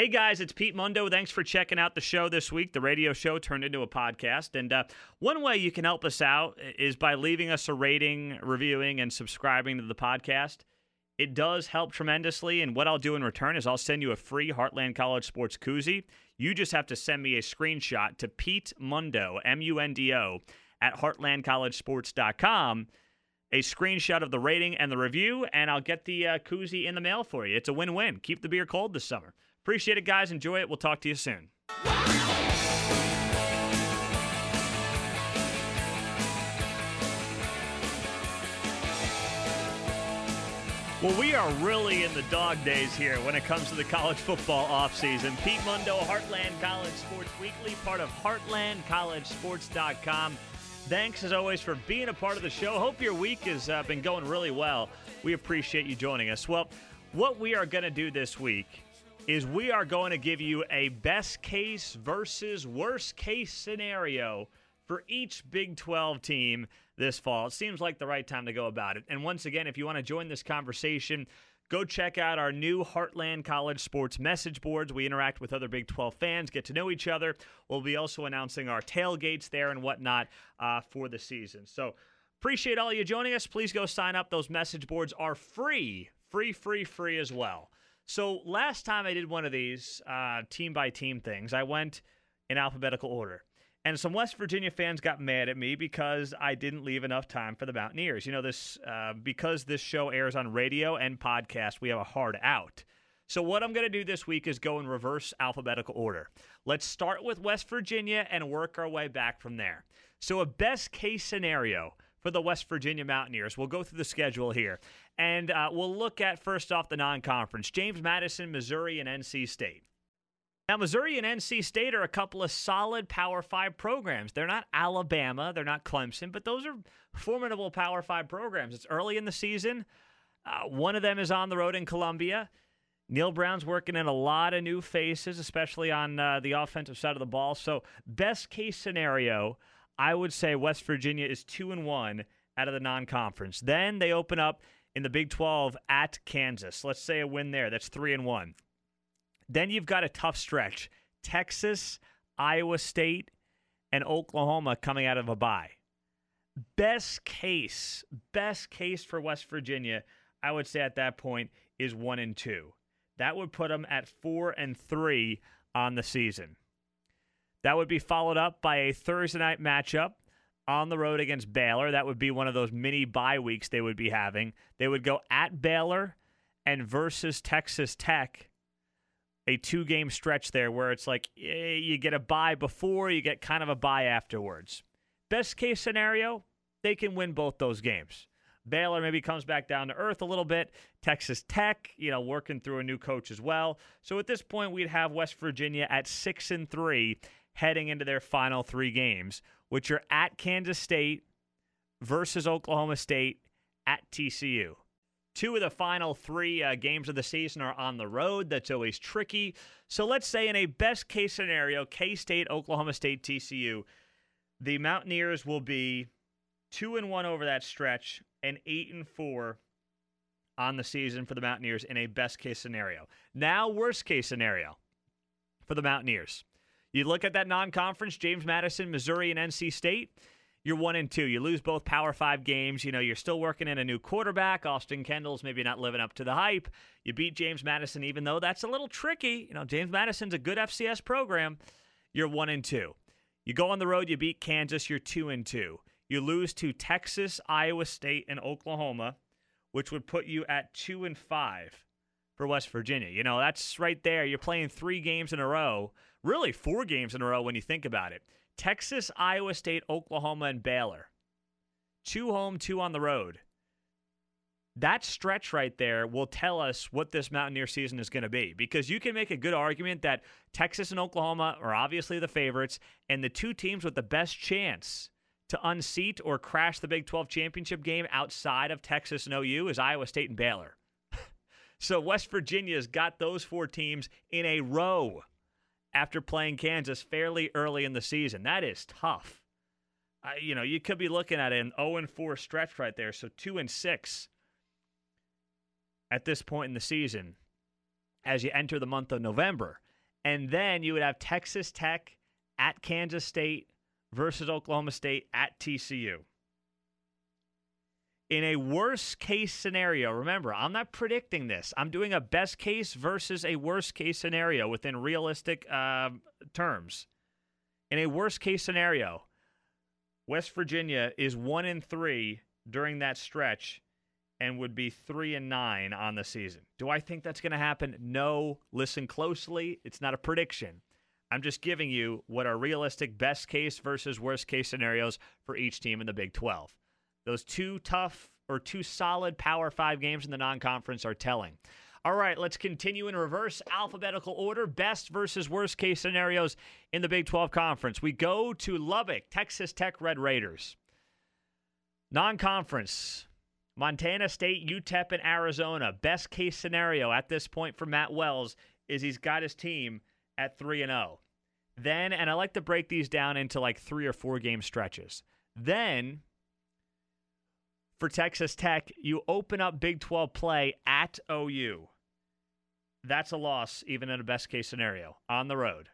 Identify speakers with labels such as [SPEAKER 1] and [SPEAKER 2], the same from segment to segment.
[SPEAKER 1] Hey guys, it's Pete Mundo. Thanks for checking out the show this week. The radio show turned into a podcast. And uh, one way you can help us out is by leaving us a rating, reviewing, and subscribing to the podcast. It does help tremendously. And what I'll do in return is I'll send you a free Heartland College Sports koozie. You just have to send me a screenshot to Pete Mundo, M U N D O, at heartlandcollegesports.com a screenshot of the rating and the review, and I'll get the uh, koozie in the mail for you. It's a win win. Keep the beer cold this summer. Appreciate it, guys. Enjoy it. We'll talk to you soon. Well, we are really in the dog days here when it comes to the college football offseason. Pete Mundo, Heartland College Sports Weekly, part of HeartlandCollegeSports.com. Thanks as always for being a part of the show. Hope your week has uh, been going really well. We appreciate you joining us. Well, what we are going to do this week is we are going to give you a best case versus worst case scenario for each Big 12 team this fall. It seems like the right time to go about it. And once again, if you want to join this conversation, go check out our new Heartland College Sports message boards. We interact with other Big 12 fans, get to know each other. We'll be also announcing our tailgates there and whatnot uh, for the season. So appreciate all you joining us. Please go sign up. Those message boards are free, free, free, free as well. So last time I did one of these uh, team by team things, I went in alphabetical order. And some West Virginia fans got mad at me because I didn't leave enough time for the Mountaineers. You know, this uh, because this show airs on radio and podcast, we have a hard out. So what I'm going to do this week is go in reverse alphabetical order. Let's start with West Virginia and work our way back from there. So a best case scenario for the West Virginia Mountaineers. We'll go through the schedule here. And uh, we'll look at first off the non conference James Madison, Missouri, and NC State. Now, Missouri and NC State are a couple of solid Power Five programs. They're not Alabama, they're not Clemson, but those are formidable Power Five programs. It's early in the season. Uh, one of them is on the road in Columbia. Neal Brown's working in a lot of new faces, especially on uh, the offensive side of the ball. So, best case scenario, I would say West Virginia is two and one out of the non-conference. Then they open up in the Big 12 at Kansas. Let's say a win there. That's three and one. Then you've got a tough stretch Texas, Iowa State, and Oklahoma coming out of a bye. Best case, best case for West Virginia, I would say at that point is one and two. That would put them at four and three on the season. That would be followed up by a Thursday night matchup on the road against Baylor. That would be one of those mini bye weeks they would be having. They would go at Baylor and versus Texas Tech a two game stretch there where it's like eh, you get a bye before, you get kind of a bye afterwards. Best case scenario, they can win both those games. Baylor maybe comes back down to earth a little bit. Texas Tech, you know, working through a new coach as well. So at this point, we'd have West Virginia at six and three heading into their final three games, which are at Kansas State versus Oklahoma State at TCU. Two of the final three uh, games of the season are on the road. That's always tricky. So let's say, in a best case scenario, K State, Oklahoma State, TCU, the Mountaineers will be two and one over that stretch and eight and four on the season for the Mountaineers in a best case scenario. Now, worst case scenario for the Mountaineers. You look at that non conference, James Madison, Missouri, and NC State you're one and two. You lose both Power Five games. You know, you're still working in a new quarterback. Austin Kendall's maybe not living up to the hype. You beat James Madison, even though that's a little tricky. You know, James Madison's a good FCS program. You're one and two. You go on the road, you beat Kansas, you're two and two. You lose to Texas, Iowa State, and Oklahoma, which would put you at two and five for West Virginia. You know, that's right there. You're playing three games in a row, really four games in a row when you think about it. Texas, Iowa State, Oklahoma, and Baylor. Two home, two on the road. That stretch right there will tell us what this Mountaineer season is going to be because you can make a good argument that Texas and Oklahoma are obviously the favorites, and the two teams with the best chance to unseat or crash the Big 12 championship game outside of Texas and OU is Iowa State and Baylor. so West Virginia's got those four teams in a row after playing Kansas fairly early in the season. That is tough. You know, you could be looking at an 0 and 4 stretch right there. So 2 and 6 at this point in the season as you enter the month of November. And then you would have Texas Tech at Kansas State versus Oklahoma State at TCU. In a worst case scenario, remember, I'm not predicting this. I'm doing a best case versus a worst case scenario within realistic uh, terms. In a worst case scenario, West Virginia is one in three during that stretch and would be three and nine on the season. Do I think that's going to happen? No. Listen closely. It's not a prediction. I'm just giving you what are realistic best case versus worst case scenarios for each team in the Big 12. Those two tough or two solid Power Five games in the non conference are telling. All right, let's continue in reverse alphabetical order best versus worst case scenarios in the Big 12 Conference. We go to Lubbock, Texas Tech Red Raiders. Non conference, Montana State, UTEP, and Arizona. Best case scenario at this point for Matt Wells is he's got his team at 3 and 0. Then, and I like to break these down into like three or four game stretches. Then, for Texas Tech, you open up Big 12 play at OU. That's a loss, even in a best case scenario, on the road.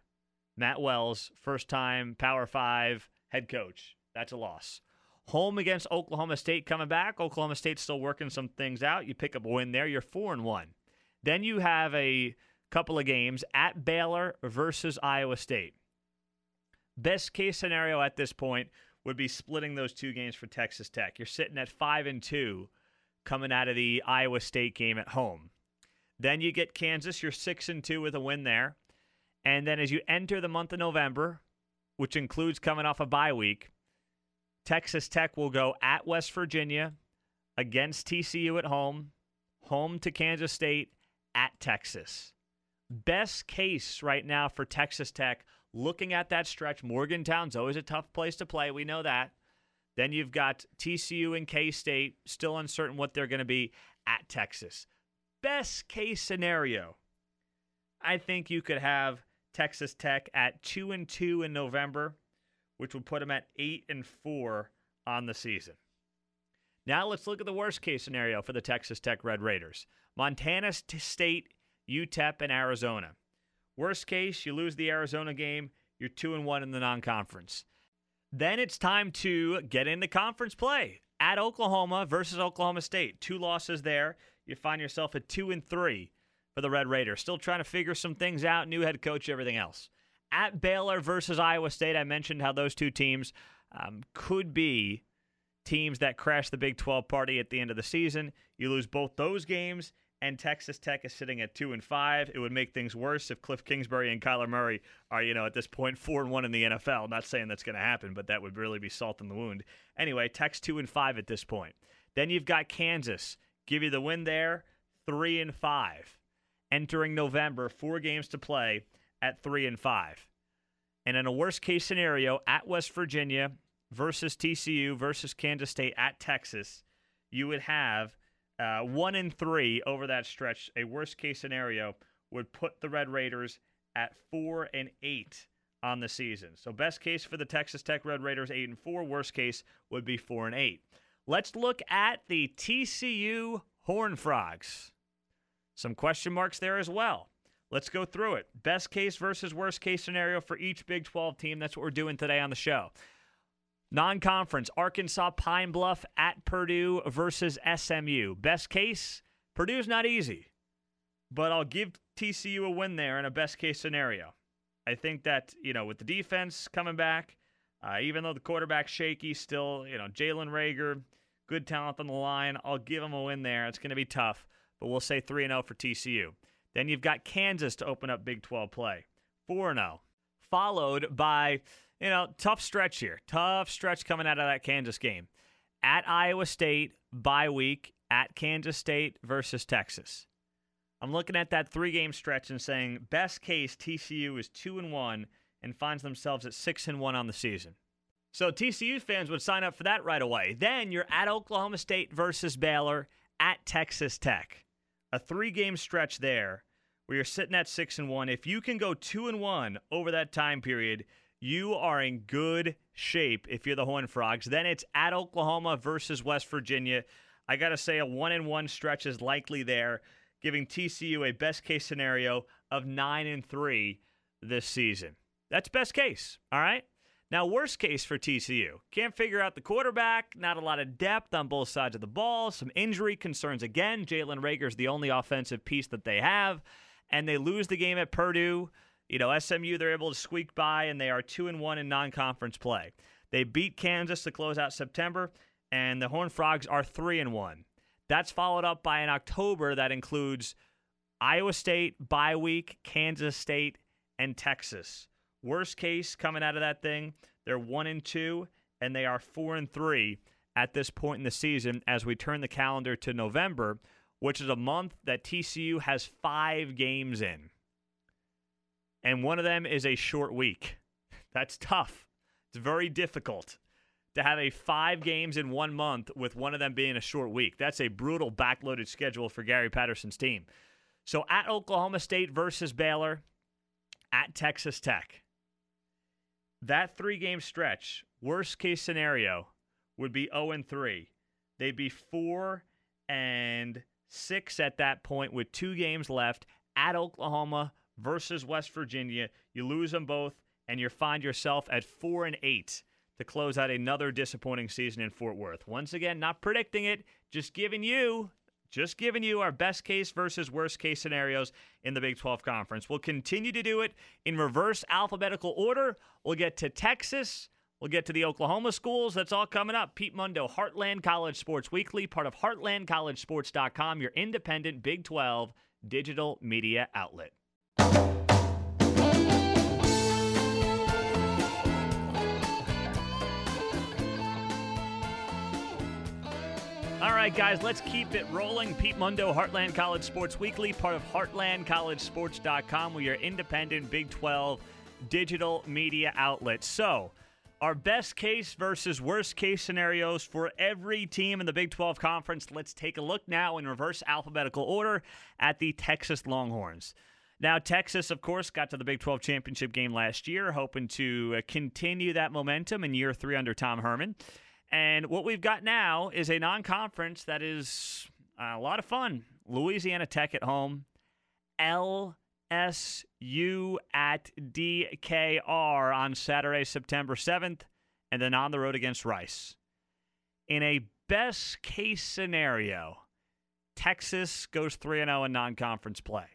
[SPEAKER 1] Matt Wells, first time Power Five head coach. That's a loss. Home against Oklahoma State coming back. Oklahoma State's still working some things out. You pick up a win there, you're four and one. Then you have a couple of games at Baylor versus Iowa State. Best case scenario at this point would be splitting those two games for Texas Tech. You're sitting at five and two coming out of the Iowa State game at home. Then you get Kansas, you're six and two with a win there. And then as you enter the month of November, which includes coming off a bye week, Texas Tech will go at West Virginia, against TCU at home, home to Kansas State, at Texas. Best case right now for Texas Tech, looking at that stretch, Morgantown's always a tough place to play. We know that. Then you've got TCU and K State, still uncertain what they're going to be at Texas. Best case scenario, I think you could have Texas Tech at 2 and 2 in November which would put them at 8 and 4 on the season. Now let's look at the worst case scenario for the Texas Tech Red Raiders. Montana State, UTEP, and Arizona. Worst case, you lose the Arizona game, you're 2 and 1 in the non-conference. Then it's time to get into conference play. At Oklahoma versus Oklahoma State. Two losses there. You find yourself at 2 and 3 for the Red Raiders. Still trying to figure some things out, new head coach, everything else at Baylor versus Iowa State. I mentioned how those two teams um, could be teams that crash the Big 12 party at the end of the season. You lose both those games, and Texas Tech is sitting at two and five. It would make things worse if Cliff Kingsbury and Kyler Murray are, you know, at this point four and one in the NFL. Not saying that's going to happen, but that would really be salt in the wound. Anyway, Tech's two and five at this point. Then you've got Kansas. Give you the win there, three and five. Entering November, four games to play at three and five. And in a worst case scenario, at West Virginia versus TCU versus Kansas State at Texas, you would have uh, one and three over that stretch. A worst case scenario would put the Red Raiders at four and eight on the season. So best case for the Texas Tech Red Raiders eight and four. Worst case would be four and eight. Let's look at the TCU Horn Frogs. Some question marks there as well. Let's go through it. Best case versus worst case scenario for each Big 12 team. That's what we're doing today on the show. Non conference, Arkansas Pine Bluff at Purdue versus SMU. Best case, Purdue's not easy, but I'll give TCU a win there in a best case scenario. I think that, you know, with the defense coming back, uh, even though the quarterback's shaky, still, you know, Jalen Reagor, good talent on the line. I'll give him a win there. It's going to be tough, but we'll say 3 0 for TCU. Then you've got Kansas to open up Big 12 play, 4 0. Followed by, you know, tough stretch here. Tough stretch coming out of that Kansas game. At Iowa State, bye week, at Kansas State versus Texas. I'm looking at that three game stretch and saying, best case, TCU is 2 and 1 and finds themselves at 6 and 1 on the season. So TCU fans would sign up for that right away. Then you're at Oklahoma State versus Baylor, at Texas Tech. A three game stretch there where you're sitting at six and one, if you can go two and one over that time period, you are in good shape if you're the Horn Frogs. Then it's at Oklahoma versus West Virginia. I got to say, a one and one stretch is likely there, giving TCU a best case scenario of nine and three this season. That's best case, all right? Now, worst case for TCU. Can't figure out the quarterback, not a lot of depth on both sides of the ball, some injury concerns again. Jalen Reagor's the only offensive piece that they have, and they lose the game at Purdue. You know, SMU, they're able to squeak by, and they are 2 and 1 in non conference play. They beat Kansas to close out September, and the Horned Frogs are 3 and 1. That's followed up by an October that includes Iowa State, bye week, Kansas State, and Texas. Worst case coming out of that thing, they're one and two, and they are four and three at this point in the season as we turn the calendar to November, which is a month that TCU has five games in. And one of them is a short week. That's tough. It's very difficult to have a five games in one month with one of them being a short week. That's a brutal backloaded schedule for Gary Patterson's team. So at Oklahoma State versus Baylor, at Texas Tech that three game stretch, worst case scenario, would be 0 and 3. They'd be 4 and 6 at that point with two games left at Oklahoma versus West Virginia. You lose them both, and you find yourself at 4 and 8 to close out another disappointing season in Fort Worth. Once again, not predicting it, just giving you just giving you our best case versus worst case scenarios in the Big 12 Conference. We'll continue to do it in reverse alphabetical order. We'll get to Texas. We'll get to the Oklahoma schools. That's all coming up. Pete Mundo, Heartland College Sports Weekly, part of HeartlandCollegeSports.com, your independent Big 12 digital media outlet. All right, guys, let's keep it rolling. Pete Mundo, Heartland College Sports Weekly, part of HeartlandCollegeSports.com. We are independent Big 12 digital media outlet. So, our best case versus worst case scenarios for every team in the Big 12 Conference. Let's take a look now in reverse alphabetical order at the Texas Longhorns. Now, Texas, of course, got to the Big 12 championship game last year, hoping to uh, continue that momentum in year three under Tom Herman. And what we've got now is a non conference that is uh, a lot of fun. Louisiana Tech at home, LSU at DKR on Saturday, September 7th, and then on the road against Rice. In a best case scenario, Texas goes 3 0 in non conference play.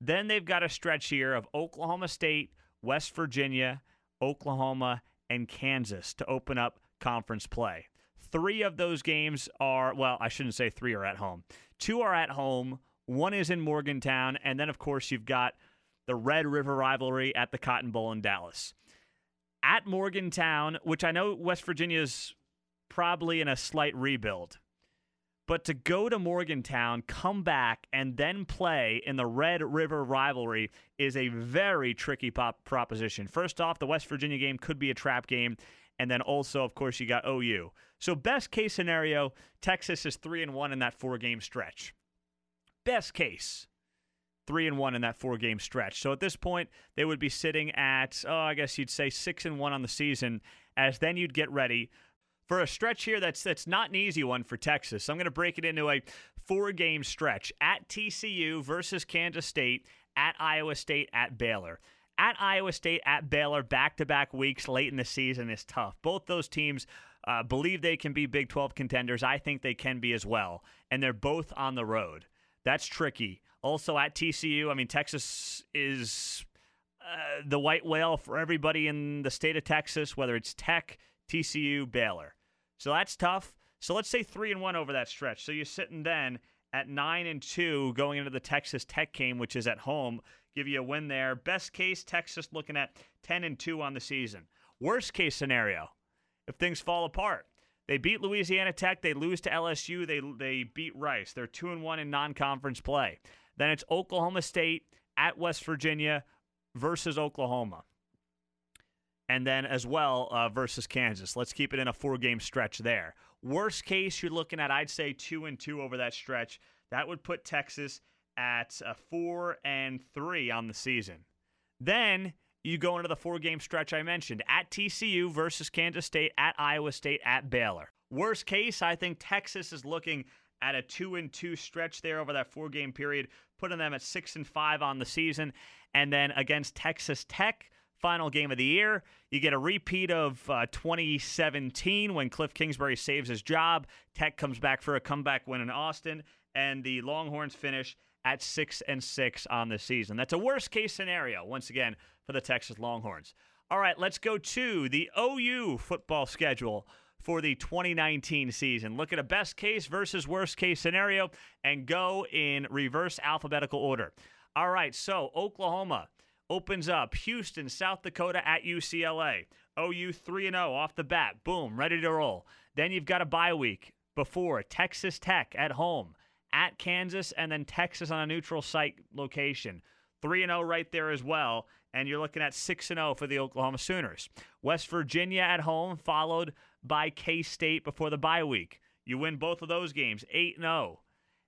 [SPEAKER 1] Then they've got a stretch here of Oklahoma State, West Virginia, Oklahoma, and Kansas to open up conference play. Three of those games are, well, I shouldn't say three are at home. Two are at home, one is in Morgantown, and then, of course, you've got the Red River rivalry at the Cotton Bowl in Dallas. At Morgantown, which I know West Virginia's probably in a slight rebuild. But to go to Morgantown, come back, and then play in the Red River rivalry is a very tricky pop proposition. First off, the West Virginia game could be a trap game. And then also, of course, you got OU. So best case scenario, Texas is three and one in that four game stretch. Best case, three and one in that four game stretch. So at this point, they would be sitting at, oh, I guess you'd say six and one on the season, as then you'd get ready for a stretch here that's that's not an easy one for Texas. I'm going to break it into a four game stretch at TCU versus Kansas State, at Iowa State, at Baylor at Iowa State, at Baylor, back to back weeks late in the season is tough. Both those teams uh, believe they can be Big 12 contenders. I think they can be as well. And they're both on the road. That's tricky. Also at TCU, I mean, Texas is uh, the white whale for everybody in the state of Texas, whether it's Tech, TCU, Baylor. So that's tough. So let's say three and one over that stretch. So you're sitting then at nine and two going into the Texas Tech game, which is at home give you a win there. Best case, Texas looking at 10 and 2 on the season. Worst case scenario, if things fall apart, they beat Louisiana Tech, they lose to LSU, they they beat Rice. They're 2 and 1 in non-conference play. Then it's Oklahoma State at West Virginia versus Oklahoma. And then as well uh, versus Kansas. Let's keep it in a four-game stretch there. Worst case, you're looking at I'd say two and two over that stretch. That would put Texas at a four and three on the season. Then you go into the four game stretch I mentioned at TCU versus Kansas State, at Iowa State, at Baylor. Worst case, I think Texas is looking at a two and two stretch there over that four game period, putting them at six and five on the season. And then against Texas Tech, final game of the year, you get a repeat of uh, 2017 when Cliff Kingsbury saves his job. Tech comes back for a comeback win in Austin, and the Longhorns finish at six and six on the season. That's a worst case scenario once again for the Texas Longhorns. All right, let's go to the OU football schedule for the 2019 season. Look at a best case versus worst case scenario and go in reverse alphabetical order. All right, so Oklahoma opens up Houston, South Dakota at UCLA. OU 3 0 off the bat. Boom, ready to roll. Then you've got a bye week before Texas Tech at home, at Kansas, and then Texas on a neutral site location. 3 0 right there as well. And you're looking at 6 0 for the Oklahoma Sooners. West Virginia at home, followed by K State before the bye week. You win both of those games, 8 0.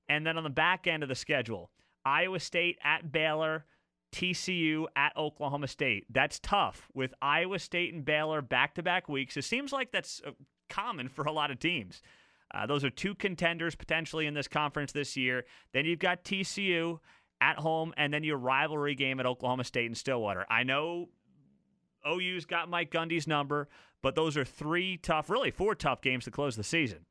[SPEAKER 1] And then on the back end of the schedule, Iowa State at Baylor, TCU at Oklahoma State. That's tough with Iowa State and Baylor back to back weeks. It seems like that's uh, common for a lot of teams. Uh, those are two contenders potentially in this conference this year. Then you've got TCU at home, and then your rivalry game at Oklahoma State and Stillwater. I know OU's got Mike Gundy's number, but those are three tough, really four tough games to close the season.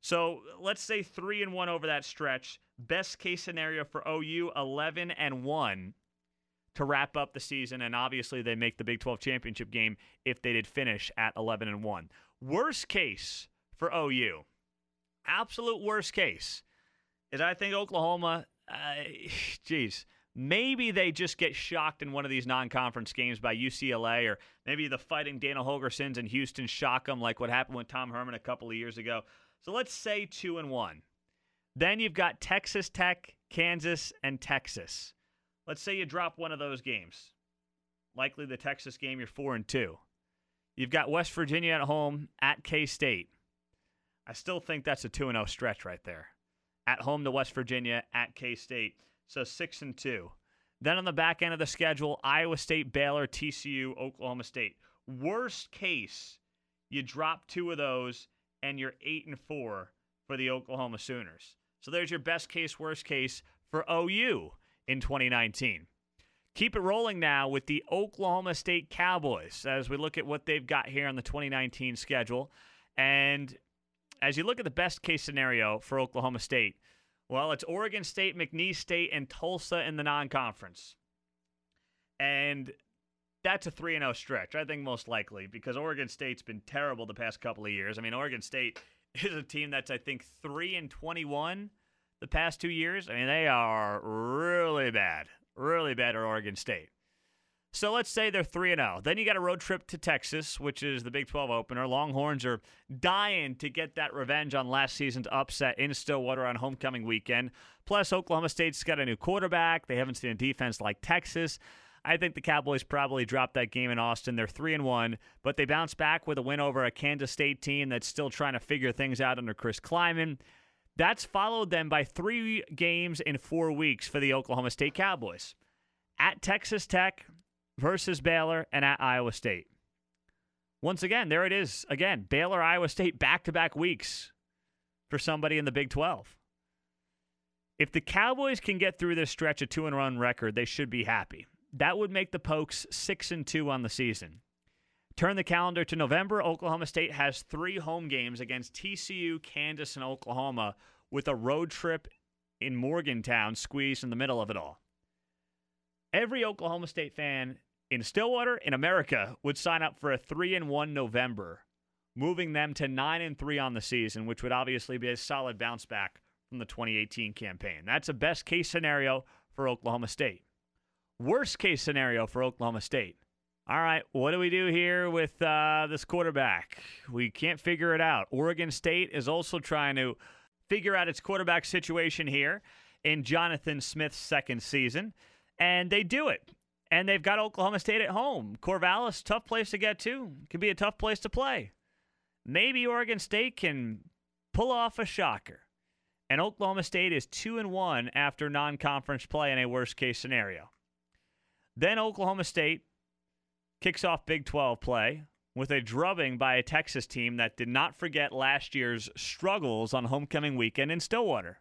[SPEAKER 1] So let's say three and one over that stretch. Best case scenario for OU, 11 and one to wrap up the season, and obviously they make the Big 12 championship game if they did finish at 11 and 1. Worst case for OU, absolute worst case, is I think Oklahoma, uh, maybe they just get shocked in one of these non-conference games by UCLA, or maybe the Fighting Dana Holgorsen's in Houston shock them like what happened with Tom Herman a couple of years ago. So let's say two and one. Then you've got Texas Tech, Kansas, and Texas. Let's say you drop one of those games. Likely the Texas game, you're four and two. You've got West Virginia at home at K State. I still think that's a 2 0 stretch right there. At home to West Virginia, at K State. So 6 and 2. Then on the back end of the schedule, Iowa State, Baylor, TCU, Oklahoma State. Worst case, you drop two of those and you're 8 and 4 for the Oklahoma Sooners. So there's your best case, worst case for OU in 2019. Keep it rolling now with the Oklahoma State Cowboys as we look at what they've got here on the 2019 schedule. And as you look at the best case scenario for Oklahoma State, well, it's Oregon State, McNeese State, and Tulsa in the non conference. And that's a 3 0 stretch, I think, most likely, because Oregon State's been terrible the past couple of years. I mean, Oregon State is a team that's, I think, 3 and 21 the past two years. I mean, they are really bad, really bad at Oregon State. So let's say they're 3 0. Then you got a road trip to Texas, which is the Big 12 opener. Longhorns are dying to get that revenge on last season's upset in Stillwater on homecoming weekend. Plus, Oklahoma State's got a new quarterback. They haven't seen a defense like Texas. I think the Cowboys probably dropped that game in Austin. They're 3 and 1, but they bounce back with a win over a Kansas State team that's still trying to figure things out under Chris Klieman. That's followed then by three games in four weeks for the Oklahoma State Cowboys at Texas Tech versus Baylor and at Iowa State. Once again, there it is. Again, Baylor, Iowa State back to back weeks for somebody in the Big 12. If the Cowboys can get through this stretch of two and run record, they should be happy. That would make the Pokes six and two on the season. Turn the calendar to November. Oklahoma State has three home games against TCU, Kansas, and Oklahoma, with a road trip in Morgantown squeezed in the middle of it all. Every Oklahoma State fan in Stillwater, in America, would sign up for a 3 and 1 November, moving them to 9 and 3 on the season, which would obviously be a solid bounce back from the 2018 campaign. That's a best case scenario for Oklahoma State. Worst case scenario for Oklahoma State all right, what do we do here with uh, this quarterback? We can't figure it out. Oregon State is also trying to figure out its quarterback situation here in Jonathan Smith's second season, and they do it. And they've got Oklahoma State at home. Corvallis, tough place to get to. Could be a tough place to play. Maybe Oregon State can pull off a shocker. And Oklahoma State is 2 and 1 after non-conference play in a worst case scenario. Then Oklahoma State kicks off Big 12 play with a drubbing by a Texas team that did not forget last year's struggles on homecoming weekend in Stillwater.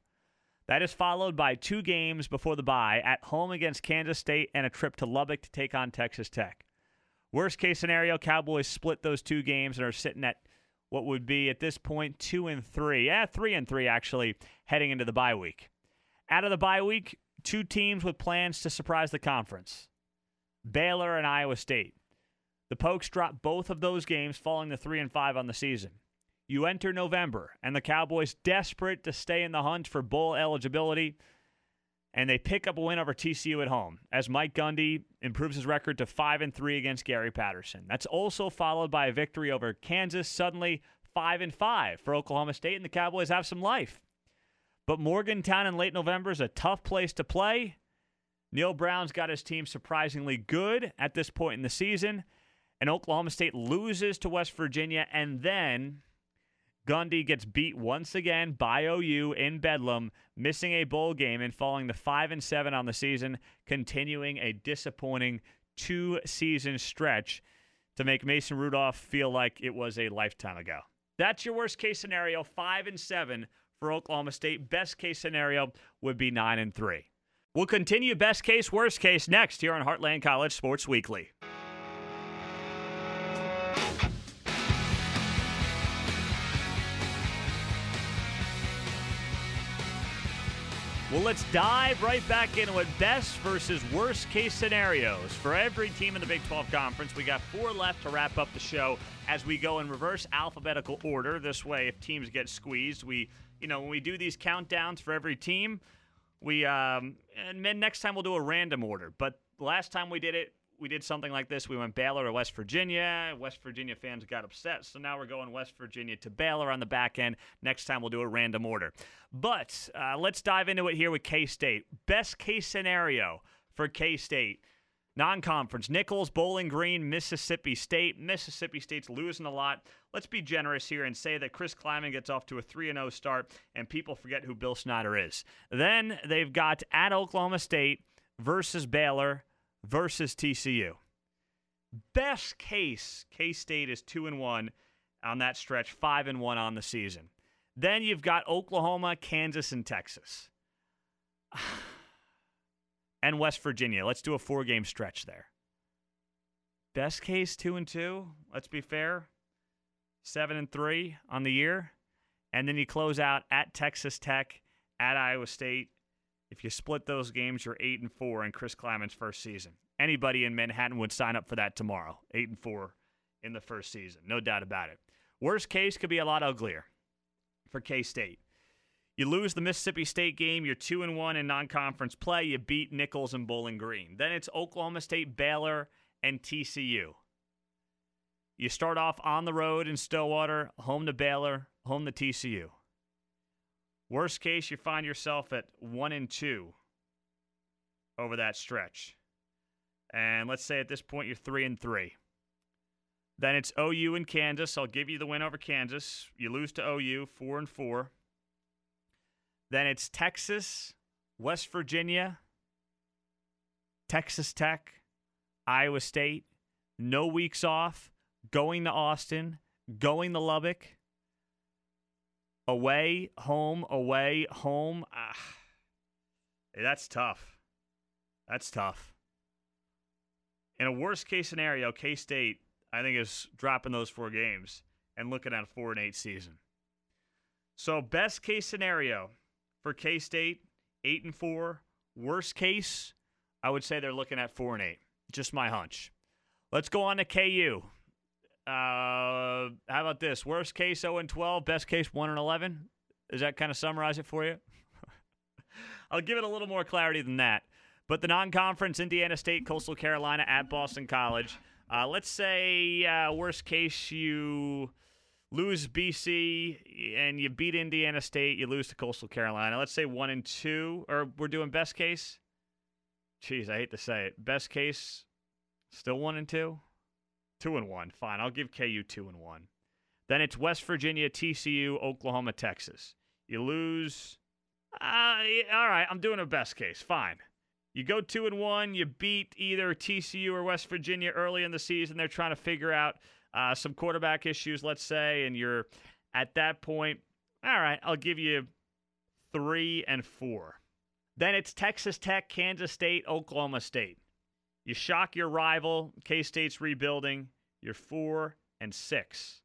[SPEAKER 1] That is followed by two games before the bye at home against Kansas State and a trip to Lubbock to take on Texas Tech. Worst case scenario, Cowboys split those two games and are sitting at what would be at this point two and three. Yeah, three and three actually heading into the bye week. Out of the bye week, two teams with plans to surprise the conference Baylor and Iowa State. The Pokes dropped both of those games, falling to three and five on the season. You enter November, and the Cowboys desperate to stay in the hunt for bowl eligibility, and they pick up a win over TCU at home as Mike Gundy improves his record to five and three against Gary Patterson. That's also followed by a victory over Kansas, suddenly five and five for Oklahoma State, and the Cowboys have some life. But Morgantown in late November is a tough place to play. Neal Brown's got his team surprisingly good at this point in the season, and Oklahoma State loses to West Virginia, and then Gundy gets beat once again by OU in Bedlam, missing a bowl game and falling to 5 and 7 on the season, continuing a disappointing two-season stretch to make Mason Rudolph feel like it was a lifetime ago. That's your worst case scenario, 5 and 7 for Oklahoma State. Best case scenario would be 9 and 3. We'll continue best case, worst case next here on Heartland College Sports Weekly. Well, let's dive right back into it. Best versus worst case scenarios for every team in the Big 12 Conference. We got four left to wrap up the show as we go in reverse alphabetical order. This way, if teams get squeezed, we, you know, when we do these countdowns for every team, we, um, and then next time we'll do a random order. But last time we did it, we did something like this. We went Baylor to West Virginia. West Virginia fans got upset, so now we're going West Virginia to Baylor on the back end. Next time we'll do a random order. But uh, let's dive into it here with K State. Best case scenario for K State. Non conference, Nicholls, Bowling Green, Mississippi State. Mississippi State's losing a lot. Let's be generous here and say that Chris Klieman gets off to a 3 0 start and people forget who Bill Snyder is. Then they've got at Oklahoma State versus Baylor versus TCU. Best case, K State is 2 and 1 on that stretch, 5 and 1 on the season. Then you've got Oklahoma, Kansas, and Texas. and West Virginia. Let's do a four game stretch there. Best case, two and two. Let's be fair. Seven and three on the year. And then you close out at Texas Tech, at Iowa State. If you split those games, you're eight and four in Chris Klieman's first season. Anybody in Manhattan would sign up for that tomorrow. Eight and four in the first season. No doubt about it. Worst case could be a lot uglier for K State. You lose the Mississippi State game. You're two and one in non-conference play. You beat Nicholls and Bowling Green. Then it's Oklahoma State, Baylor, and TCU. You start off on the road in Stillwater, home to Baylor, home to TCU. Worst case, you find yourself at one and two over that stretch. And let's say at this point you're three and three. Then it's OU and Kansas. I'll give you the win over Kansas. You lose to OU, four and four. Then it's Texas, West Virginia, Texas Tech, Iowa State. No weeks off. Going to Austin, going to Lubbock. Away, home, away, home. Ah, that's tough. That's tough. In a worst case scenario, K State, I think, is dropping those four games and looking at a four and eight season. So, best case scenario, for K State, eight and four. Worst case, I would say they're looking at four and eight. Just my hunch. Let's go on to KU. Uh, how about this? Worst case, 0 and 12. Best case, 1 and 11. Does that kind of summarize it for you? I'll give it a little more clarity than that. But the non conference, Indiana State, Coastal Carolina at Boston College. Uh, let's say, uh, worst case, you lose BC and you beat Indiana State, you lose to Coastal Carolina. Let's say one and two, or we're doing best case. Jeez, I hate to say it. Best case, still one and two, two and one. Fine, I'll give KU two and one. Then it's West Virginia, TCU, Oklahoma, Texas. You lose. Uh, all right, I'm doing a best case. Fine. You go two and one. You beat either TCU or West Virginia early in the season. They're trying to figure out uh, some quarterback issues, let's say, and you're at that point, all right, I'll give you three and four. Then it's Texas Tech, Kansas State, Oklahoma State. You shock your rival, K State's rebuilding. You're four and six.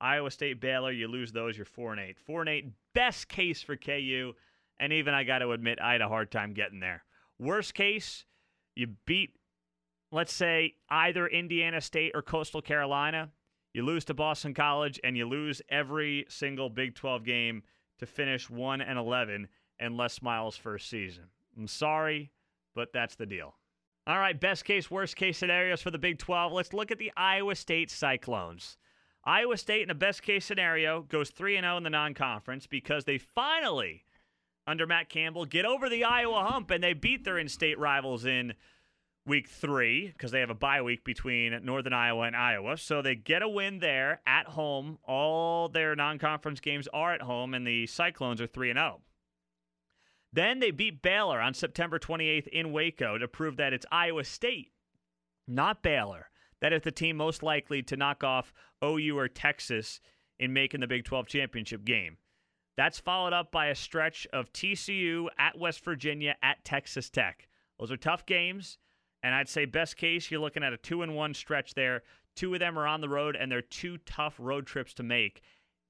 [SPEAKER 1] Iowa State, Baylor, you lose those, you're four and eight. Four and eight, best case for KU. And even I got to admit, I had a hard time getting there. Worst case, you beat, let's say, either Indiana State or Coastal Carolina. You lose to Boston College, and you lose every single Big 12 game to finish 1 and 11 and Les Miles' first season. I'm sorry, but that's the deal. All right, best case, worst case scenarios for the Big 12. Let's look at the Iowa State Cyclones. Iowa State, in a best case scenario, goes 3 0 in the non conference because they finally, under Matt Campbell, get over the Iowa hump and they beat their in state rivals in week three because they have a bye week between Northern Iowa and Iowa. So they get a win there at home. All their non conference games are at home, and the Cyclones are 3 0. Then they beat Baylor on September 28th in Waco to prove that it's Iowa State, not Baylor, that is the team most likely to knock off OU or Texas in making the Big 12 championship game. That's followed up by a stretch of TCU at West Virginia at Texas Tech. Those are tough games, and I'd say best case you're looking at a two and one stretch there. Two of them are on the road, and they're two tough road trips to make.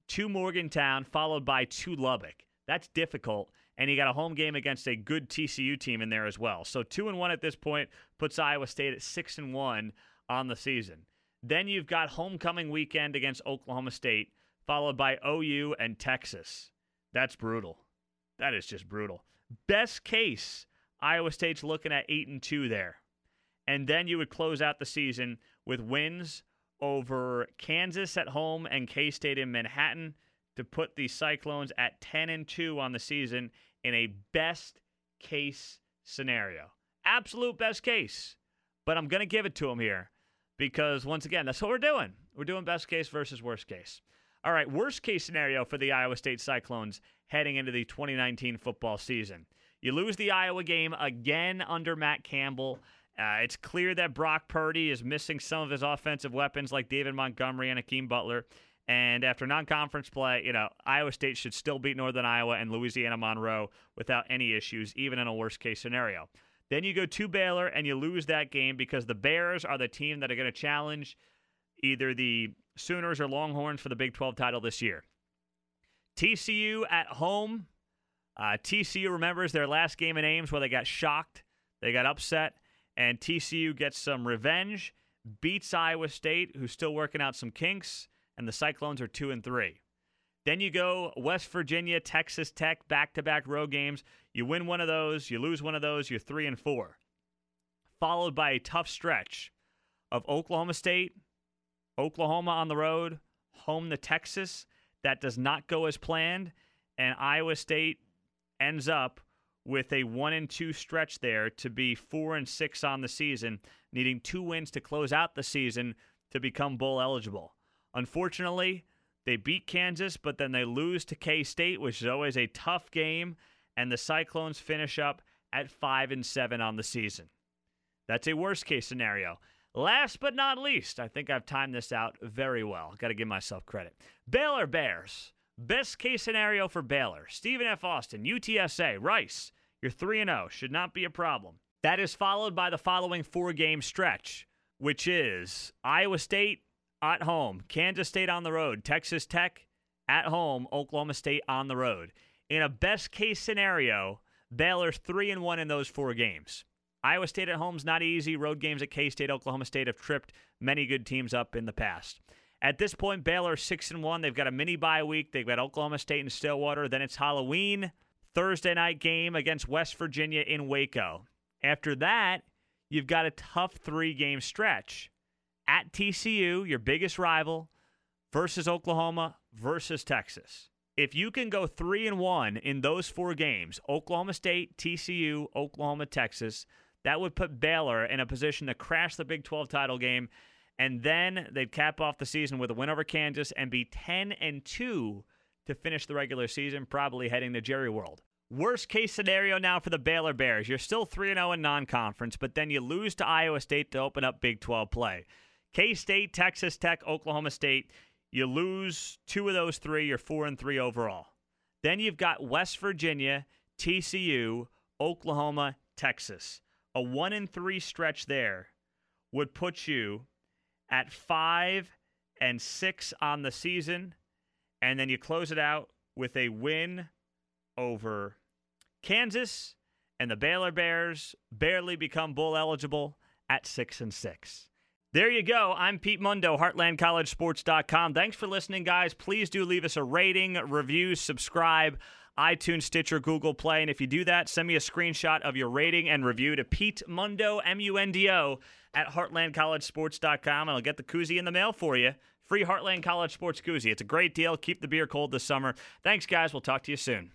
[SPEAKER 1] To Morgantown, followed by to Lubbock. That's difficult, and you got a home game against a good TCU team in there as well. So two and one at this point puts Iowa State at six and one on the season. Then you've got homecoming weekend against Oklahoma State, followed by OU and Texas. That's brutal. That is just brutal. Best case, Iowa State's looking at 8 and 2 there. And then you would close out the season with wins over Kansas at home and K-State in Manhattan to put the Cyclones at 10 and 2 on the season in a best case scenario. Absolute best case. But I'm going to give it to them here because once again, that's what we're doing. We're doing best case versus worst case. All right, worst case scenario for the Iowa State Cyclones heading into the 2019 football season. You lose the Iowa game again under Matt Campbell. Uh, it's clear that Brock Purdy is missing some of his offensive weapons like David Montgomery and Hakeem Butler. And after non conference play, you know, Iowa State should still beat Northern Iowa and Louisiana Monroe without any issues, even in a worst case scenario. Then you go to Baylor and you lose that game because the Bears are the team that are going to challenge either the Sooners or Longhorns for the Big 12 title this year. TCU at home. Uh, TCU remembers their last game in Ames where they got shocked, they got upset, and TCU gets some revenge, beats Iowa State, who's still working out some kinks, and the Cyclones are two and three. Then you go West Virginia, Texas Tech, back to back road games. You win one of those, you lose one of those, you're three and four. Followed by a tough stretch of Oklahoma State, Oklahoma on the road, home to Texas. That does not go as planned. And Iowa State ends up with a one and two stretch there to be four and six on the season, needing two wins to close out the season to become bowl eligible. Unfortunately, they beat Kansas, but then they lose to K State, which is always a tough game, and the Cyclones finish up at 5 and 7 on the season. That's a worst case scenario. Last but not least, I think I've timed this out very well. Got to give myself credit. Baylor Bears. Best case scenario for Baylor. Stephen F. Austin, UTSA, Rice. You're 3 0. Should not be a problem. That is followed by the following four game stretch, which is Iowa State, at home, Kansas State on the road, Texas Tech at home, Oklahoma State on the road. In a best case scenario, Baylor's 3 and 1 in those four games. Iowa State at home's not easy. Road games at K State, Oklahoma State have tripped many good teams up in the past. At this point, Baylor six and one. They've got a mini bye week. They've got Oklahoma State and Stillwater. Then it's Halloween Thursday night game against West Virginia in Waco. After that, you've got a tough three game stretch at TCU, your biggest rival, versus Oklahoma versus Texas. If you can go 3 and 1 in those four games, Oklahoma State, TCU, Oklahoma, Texas, that would put Baylor in a position to crash the Big 12 title game and then they'd cap off the season with a win over Kansas and be 10 and 2 to finish the regular season, probably heading to Jerry World. Worst case scenario now for the Baylor Bears. You're still 3 0 in non conference, but then you lose to Iowa State to open up Big 12 play. K State, Texas Tech, Oklahoma State. You lose two of those three, you're four and three overall. Then you've got West Virginia, TCU, Oklahoma, Texas. A one and three stretch there would put you at five and six on the season. And then you close it out with a win over Kansas, and the Baylor Bears barely become bowl eligible at six and six. There you go. I'm Pete Mundo, HeartlandCollegeSports.com. Thanks for listening, guys. Please do leave us a rating, review, subscribe, iTunes, Stitcher, Google Play. And if you do that, send me a screenshot of your rating and review to Pete Mundo, M U N D O, at HeartlandCollegeSports.com. And I'll get the koozie in the mail for you. Free Heartland College Sports koozie. It's a great deal. Keep the beer cold this summer. Thanks, guys. We'll talk to you soon.